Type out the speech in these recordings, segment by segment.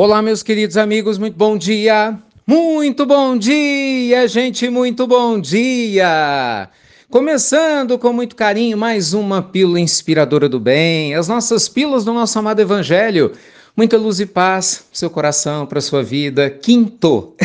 Olá, meus queridos amigos, muito bom dia! Muito bom dia, gente, muito bom dia! Começando com muito carinho mais uma pílula inspiradora do bem, as nossas pílulas do nosso amado Evangelho. Muita luz e paz para seu coração, para sua vida. Quinto.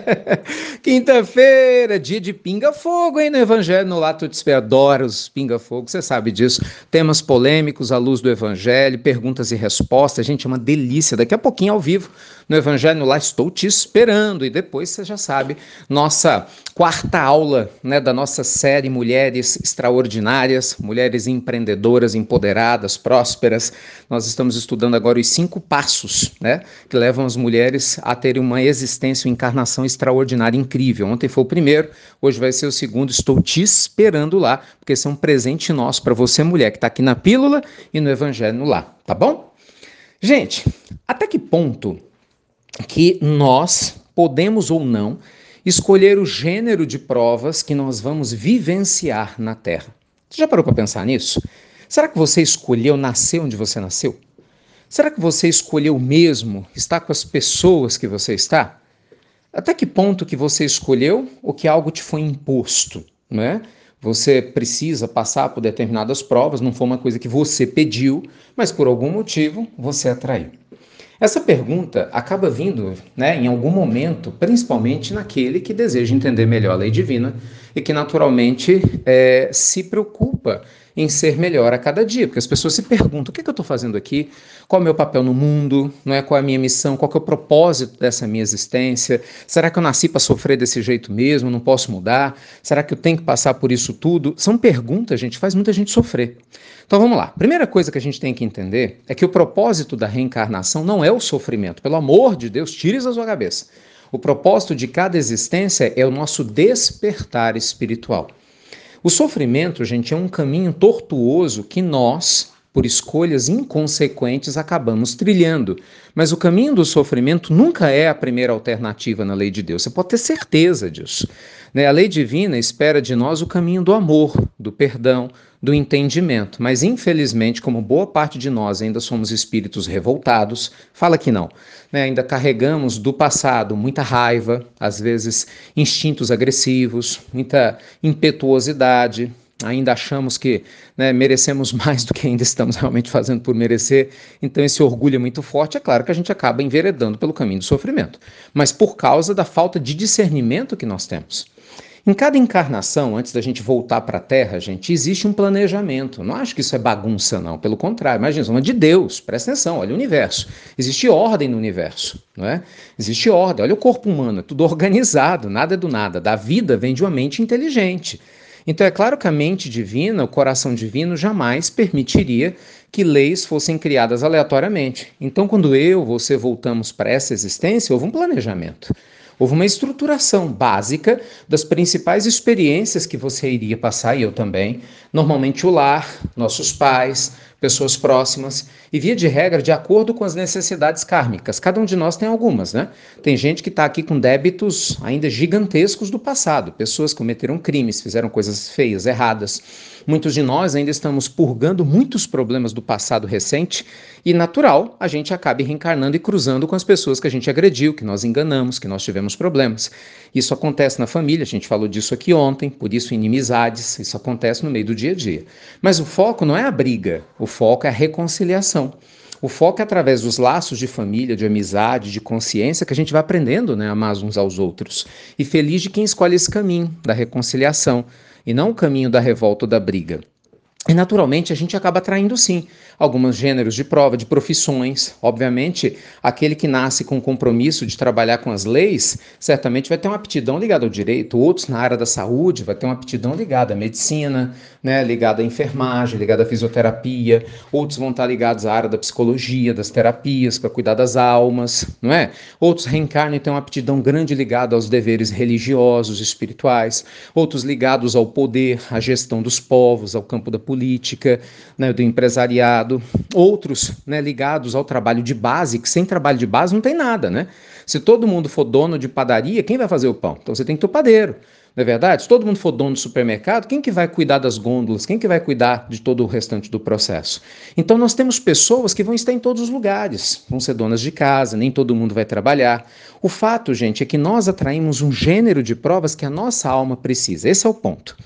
Quinta-feira, dia de pinga-fogo, hein? No Evangelho, no Lato de Espera. Adoro os pinga-fogo, você sabe disso. Temas polêmicos à luz do Evangelho, perguntas e respostas. Gente, é uma delícia. Daqui a pouquinho ao vivo no Evangelho lá estou te esperando. E depois você já sabe, nossa quarta aula né, da nossa série Mulheres Extraordinárias, Mulheres Empreendedoras, Empoderadas, Prósperas. Nós estamos estudando agora os cinco passos né, que levam as mulheres a terem uma existência, uma encarnação extraordinária, incrível. Ontem foi o primeiro, hoje vai ser o segundo. Estou te esperando lá, porque esse é um presente nosso para você, mulher, que está aqui na pílula e no Evangelho lá, tá bom? Gente, até que ponto que nós podemos ou não escolher o gênero de provas que nós vamos vivenciar na Terra. Você já parou para pensar nisso? Será que você escolheu nascer onde você nasceu? Será que você escolheu mesmo estar com as pessoas que você está? Até que ponto que você escolheu ou que algo te foi imposto, né? Você precisa passar por determinadas provas, não foi uma coisa que você pediu, mas por algum motivo você atraiu. Essa pergunta acaba vindo né, em algum momento, principalmente naquele que deseja entender melhor a lei divina e que naturalmente é, se preocupa em ser melhor a cada dia, porque as pessoas se perguntam: o que, é que eu estou fazendo aqui? Qual é o meu papel no mundo? Não é qual é a minha missão? Qual é o propósito dessa minha existência? Será que eu nasci para sofrer desse jeito mesmo? Não posso mudar? Será que eu tenho que passar por isso tudo? São perguntas, gente, faz muita gente sofrer. Então vamos lá. Primeira coisa que a gente tem que entender é que o propósito da reencarnação não é o sofrimento. Pelo amor de Deus, tire isso da sua cabeça. O propósito de cada existência é o nosso despertar espiritual. O sofrimento, gente, é um caminho tortuoso que nós, por escolhas inconsequentes, acabamos trilhando. Mas o caminho do sofrimento nunca é a primeira alternativa na lei de Deus. Você pode ter certeza disso. Né? A lei divina espera de nós o caminho do amor, do perdão, do entendimento, mas infelizmente, como boa parte de nós ainda somos espíritos revoltados, fala que não. Né? Ainda carregamos do passado muita raiva, às vezes instintos agressivos, muita impetuosidade, ainda achamos que né, merecemos mais do que ainda estamos realmente fazendo por merecer, então esse orgulho é muito forte. É claro que a gente acaba enveredando pelo caminho do sofrimento, mas por causa da falta de discernimento que nós temos. Em cada encarnação, antes da gente voltar para a Terra, gente, existe um planejamento. Não acho que isso é bagunça, não. Pelo contrário, imagina, uma de Deus. Presta atenção, olha o universo. Existe ordem no universo, não é? Existe ordem. Olha o corpo humano, é tudo organizado, nada é do nada. Da vida vem de uma mente inteligente. Então é claro que a mente divina, o coração divino, jamais permitiria que leis fossem criadas aleatoriamente. Então, quando eu, você voltamos para essa existência, houve um planejamento. Houve uma estruturação básica das principais experiências que você iria passar, e eu também. Normalmente o lar, nossos pais, pessoas próximas, e via de regra de acordo com as necessidades kármicas. Cada um de nós tem algumas, né? Tem gente que está aqui com débitos ainda gigantescos do passado, pessoas que cometeram crimes, fizeram coisas feias, erradas. Muitos de nós ainda estamos purgando muitos problemas do passado recente e natural a gente acabe reencarnando e cruzando com as pessoas que a gente agrediu, que nós enganamos, que nós tivemos problemas. Isso acontece na família, a gente falou disso aqui ontem, por isso inimizades, isso acontece no meio do dia a dia. Mas o foco não é a briga, o foco é a reconciliação. O foco é através dos laços de família, de amizade, de consciência que a gente vai aprendendo né, a amar uns aos outros. E feliz de quem escolhe esse caminho da reconciliação e não o caminho da revolta ou da briga. E naturalmente a gente acaba atraindo sim alguns gêneros de prova, de profissões. Obviamente, aquele que nasce com o compromisso de trabalhar com as leis, certamente vai ter uma aptidão ligada ao direito, outros na área da saúde vai ter uma aptidão ligada à medicina, né, ligada à enfermagem, ligada à fisioterapia, outros vão estar ligados à área da psicologia, das terapias, para cuidar das almas, não é? Outros reencarnam e têm uma aptidão grande ligada aos deveres religiosos, espirituais, outros ligados ao poder, à gestão dos povos, ao campo da política, né, do empresariado, outros né, ligados ao trabalho de base, que sem trabalho de base não tem nada, né? Se todo mundo for dono de padaria, quem vai fazer o pão? Então você tem que ter o padeiro. Não é verdade? Se todo mundo for dono do supermercado, quem que vai cuidar das gôndolas? Quem que vai cuidar de todo o restante do processo? Então nós temos pessoas que vão estar em todos os lugares, vão ser donas de casa, nem todo mundo vai trabalhar. O fato, gente, é que nós atraímos um gênero de provas que a nossa alma precisa. Esse é o ponto.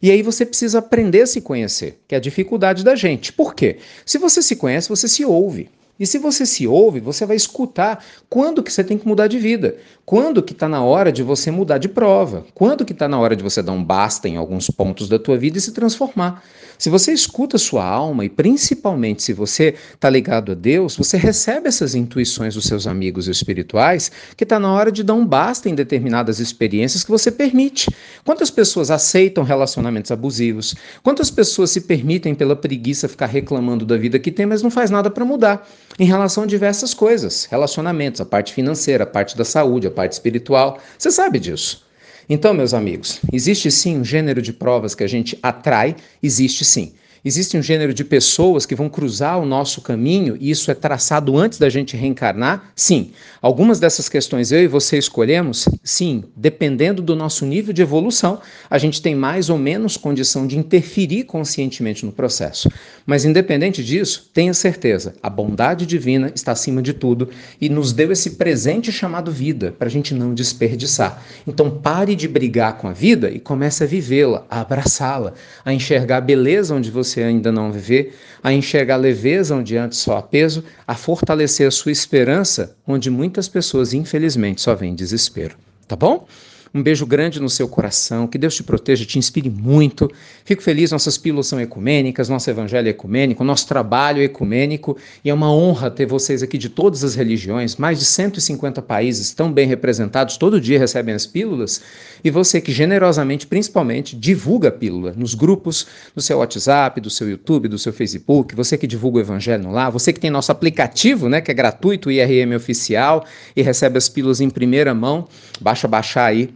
E aí você precisa aprender a se conhecer, que é a dificuldade da gente. Por quê? Se você se conhece, você se ouve. E se você se ouve, você vai escutar quando que você tem que mudar de vida, quando que está na hora de você mudar de prova, quando que está na hora de você dar um basta em alguns pontos da tua vida e se transformar. Se você escuta sua alma e principalmente se você está ligado a Deus, você recebe essas intuições dos seus amigos espirituais que está na hora de dar um basta em determinadas experiências que você permite. Quantas pessoas aceitam relacionamentos abusivos? Quantas pessoas se permitem pela preguiça ficar reclamando da vida que tem, mas não faz nada para mudar? Em relação a diversas coisas, relacionamentos, a parte financeira, a parte da saúde, a parte espiritual. Você sabe disso. Então, meus amigos, existe sim um gênero de provas que a gente atrai, existe sim. Existe um gênero de pessoas que vão cruzar o nosso caminho e isso é traçado antes da gente reencarnar? Sim. Algumas dessas questões eu e você escolhemos? Sim. Dependendo do nosso nível de evolução, a gente tem mais ou menos condição de interferir conscientemente no processo. Mas independente disso, tenha certeza, a bondade divina está acima de tudo e nos deu esse presente chamado vida para a gente não desperdiçar. Então pare de brigar com a vida e comece a vivê-la, a abraçá-la, a enxergar a beleza onde você você ainda não vê, a enxergar leveza onde antes só há peso, a fortalecer a sua esperança onde muitas pessoas, infelizmente, só veem desespero. Tá bom? Um beijo grande no seu coração, que Deus te proteja, te inspire muito. Fico feliz, nossas pílulas são ecumênicas, nosso evangelho é ecumênico, nosso trabalho é ecumênico e é uma honra ter vocês aqui de todas as religiões, mais de 150 países tão bem representados, todo dia recebem as pílulas, e você que generosamente, principalmente, divulga a pílula nos grupos, no seu WhatsApp, do seu YouTube, do seu Facebook, você que divulga o evangelho lá, você que tem nosso aplicativo, né, que é gratuito, IRM oficial, e recebe as pílulas em primeira mão, baixa baixar aí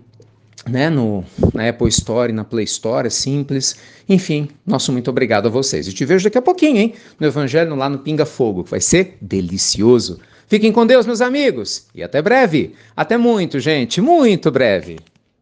né, no, na Apple Store, na Play Store, simples. Enfim, nosso muito obrigado a vocês. E te vejo daqui a pouquinho, hein? No Evangelho lá no Pinga Fogo, que vai ser delicioso. Fiquem com Deus, meus amigos, e até breve. Até muito, gente, muito breve.